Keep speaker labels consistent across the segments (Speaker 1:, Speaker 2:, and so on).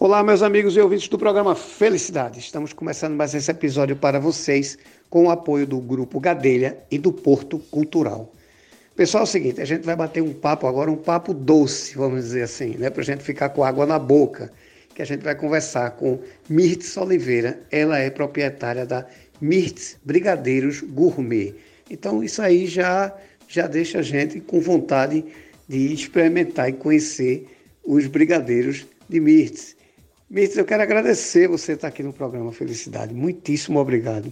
Speaker 1: Olá, meus amigos e ouvintes do programa Felicidade. Estamos começando mais esse episódio para vocês com o apoio do Grupo Gadelha e do Porto Cultural. Pessoal, é o seguinte, a gente vai bater um papo agora, um papo doce, vamos dizer assim, né? Para a gente ficar com água na boca, que a gente vai conversar com Mirtz Oliveira. Ela é proprietária da Mirtz Brigadeiros Gourmet. Então, isso aí já, já deixa a gente com vontade de experimentar e conhecer os brigadeiros de Mirtz. Mirtz, eu quero agradecer você estar aqui no programa Felicidade. Muitíssimo obrigado.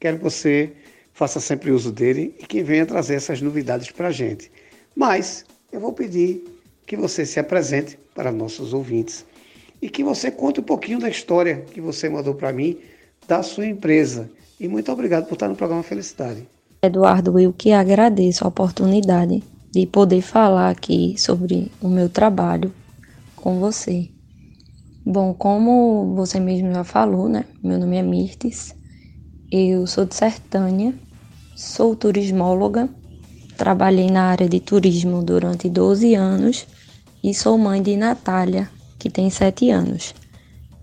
Speaker 1: Quero que você faça sempre uso dele e que venha trazer essas novidades para a gente. Mas eu vou pedir que você se apresente para nossos ouvintes e que você conte um pouquinho da história que você mandou para mim da sua empresa. E muito obrigado por estar no programa Felicidade.
Speaker 2: Eduardo, eu que agradeço a oportunidade de poder falar aqui sobre o meu trabalho com você. Bom, como você mesmo já falou, né? Meu nome é Mirtes, eu sou de Sertânia, sou turismóloga, trabalhei na área de turismo durante 12 anos e sou mãe de Natália, que tem 7 anos.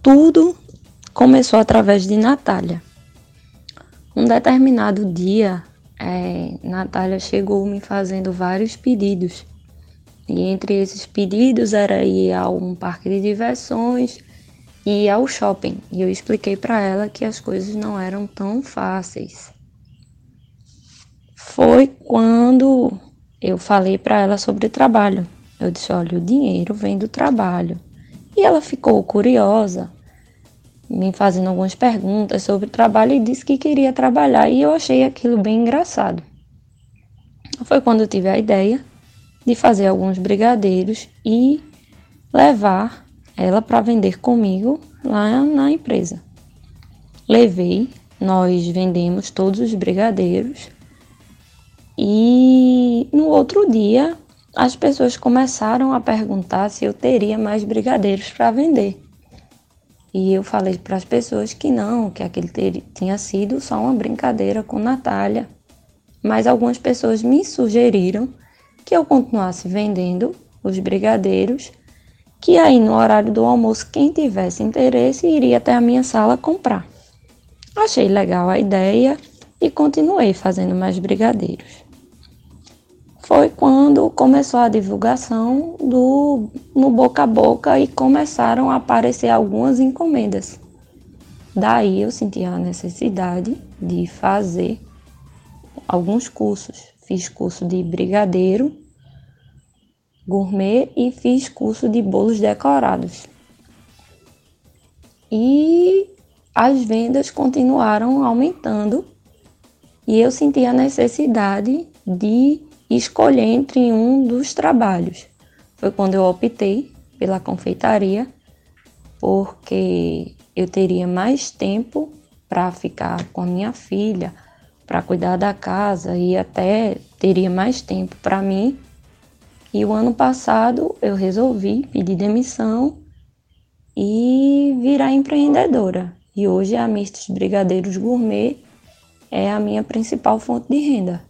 Speaker 2: Tudo começou através de Natália. Um determinado dia, é, Natália chegou me fazendo vários pedidos e entre esses pedidos era ir a um parque de diversões e ao shopping. E eu expliquei para ela que as coisas não eram tão fáceis. Foi quando eu falei para ela sobre trabalho. Eu disse: olha, o dinheiro vem do trabalho. E ela ficou curiosa, me fazendo algumas perguntas sobre trabalho e disse que queria trabalhar. E eu achei aquilo bem engraçado. Foi quando eu tive a ideia de fazer alguns brigadeiros e levar ela para vender comigo lá na empresa. Levei, nós vendemos todos os brigadeiros e no outro dia as pessoas começaram a perguntar se eu teria mais brigadeiros para vender. E eu falei para as pessoas que não, que aquele tinha sido só uma brincadeira com Natália. Mas algumas pessoas me sugeriram que eu continuasse vendendo os brigadeiros, que aí no horário do almoço, quem tivesse interesse iria até a minha sala comprar. Achei legal a ideia e continuei fazendo mais brigadeiros. Foi quando começou a divulgação do no boca a boca e começaram a aparecer algumas encomendas. Daí eu senti a necessidade de fazer alguns cursos Fiz curso de brigadeiro gourmet e fiz curso de bolos decorados. E as vendas continuaram aumentando e eu senti a necessidade de escolher entre um dos trabalhos. Foi quando eu optei pela confeitaria, porque eu teria mais tempo para ficar com a minha filha, para cuidar da casa e até teria mais tempo para mim. E o ano passado eu resolvi pedir demissão e virar empreendedora. E hoje a Mistos Brigadeiros Gourmet é a minha principal fonte de renda.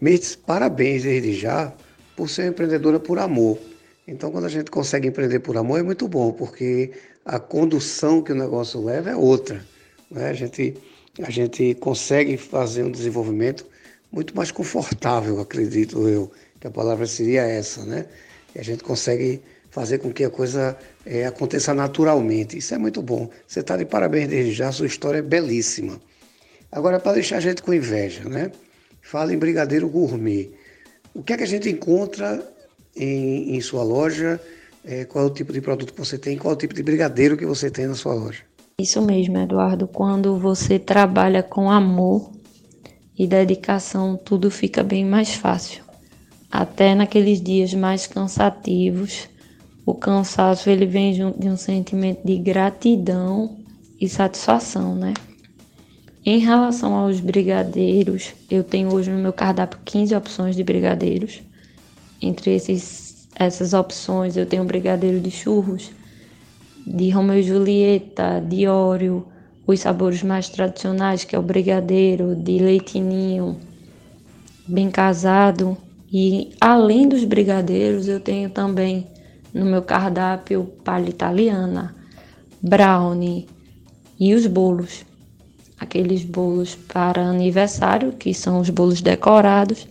Speaker 1: Mirtes, parabéns desde já por ser empreendedora por amor. Então, quando a gente consegue empreender por amor, é muito bom, porque a condução que o negócio leva é outra. Né? A gente a gente consegue fazer um desenvolvimento muito mais confortável, acredito eu, que a palavra seria essa, né? E a gente consegue fazer com que a coisa é, aconteça naturalmente. Isso é muito bom. Você está de parabéns desde já, sua história é belíssima. Agora, para deixar a gente com inveja, né? Fala em Brigadeiro Gourmet. O que é que a gente encontra em, em sua loja? É, qual é o tipo de produto que você tem? Qual é o tipo de brigadeiro que você tem na sua loja?
Speaker 2: Isso mesmo, Eduardo. Quando você trabalha com amor e dedicação, tudo fica bem mais fácil. Até naqueles dias mais cansativos, o cansaço ele vem de um sentimento de gratidão e satisfação, né? Em relação aos brigadeiros, eu tenho hoje no meu cardápio 15 opções de brigadeiros. Entre esses, essas opções, eu tenho brigadeiro de churros, de Romeu e Julieta, de Óreo, os sabores mais tradicionais, que é o brigadeiro, de leitinho, bem casado. E além dos brigadeiros, eu tenho também no meu cardápio palha italiana, brownie e os bolos. Aqueles bolos para aniversário, que são os bolos decorados.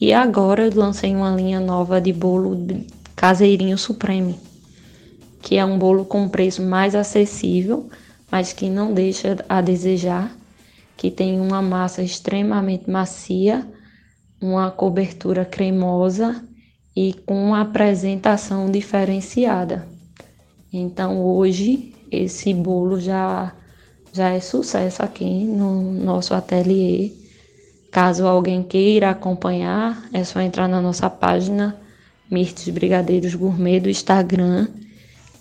Speaker 2: E agora eu lancei uma linha nova de bolo caseirinho supreme, que é um bolo com preço mais acessível, mas que não deixa a desejar, que tem uma massa extremamente macia, uma cobertura cremosa e com uma apresentação diferenciada. Então hoje esse bolo já já é sucesso aqui no nosso ateliê. Caso alguém queira acompanhar, é só entrar na nossa página Mirtes Brigadeiros Gourmet do Instagram,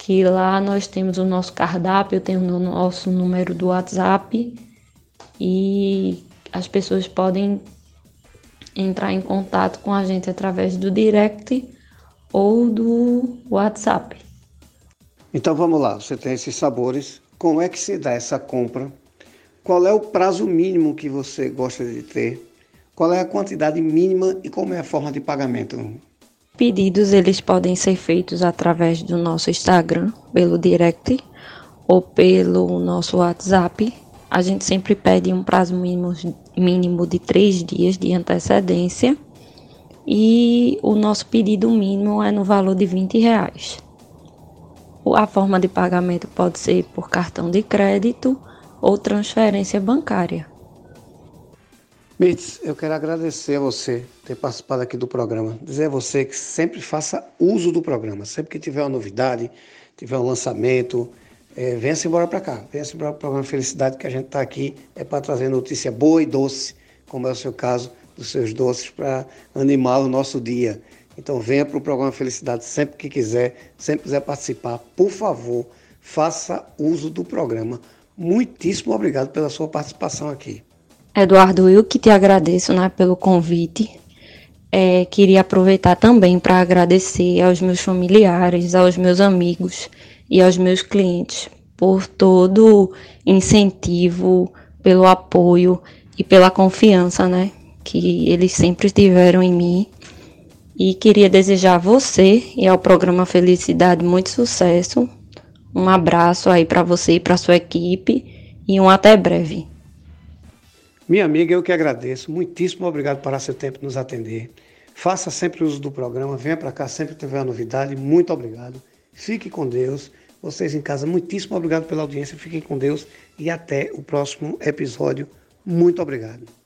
Speaker 2: que lá nós temos o nosso cardápio, tem o nosso número do WhatsApp e as pessoas podem entrar em contato com a gente através do direct ou do WhatsApp.
Speaker 1: Então vamos lá, você tem esses sabores, como é que se dá essa compra? Qual é o prazo mínimo que você gosta de ter? Qual é a quantidade mínima e como é a forma de pagamento?
Speaker 2: Pedidos eles podem ser feitos através do nosso Instagram, pelo direct ou pelo nosso WhatsApp. A gente sempre pede um prazo mínimo mínimo de três dias de antecedência e o nosso pedido mínimo é no valor de 20 reais. A forma de pagamento pode ser por cartão de crédito ou transferência bancária.
Speaker 1: Mitz, eu quero agradecer a você ter participado aqui do programa. Dizer a você que sempre faça uso do programa. Sempre que tiver uma novidade, tiver um lançamento, é, venha-se embora para cá, venha-se embora para o programa Felicidade, que a gente está aqui é para trazer notícia boa e doce, como é o seu caso, dos seus doces, para animar o nosso dia. Então venha para o programa Felicidade sempre que quiser, sempre quiser participar, por favor, faça uso do programa. Muitíssimo obrigado pela sua participação aqui.
Speaker 2: Eduardo, eu que te agradeço né, pelo convite. É, queria aproveitar também para agradecer aos meus familiares, aos meus amigos e aos meus clientes por todo incentivo, pelo apoio e pela confiança, né, que eles sempre tiveram em mim. E queria desejar a você e ao programa Felicidade muito sucesso. Um abraço aí para você e para sua equipe e um até breve.
Speaker 1: Minha amiga, eu que agradeço. Muitíssimo obrigado por seu tempo nos atender. Faça sempre uso do programa, venha para cá sempre que tiver uma novidade. Muito obrigado. Fique com Deus. Vocês em casa, muitíssimo obrigado pela audiência. Fiquem com Deus e até o próximo episódio. Muito obrigado.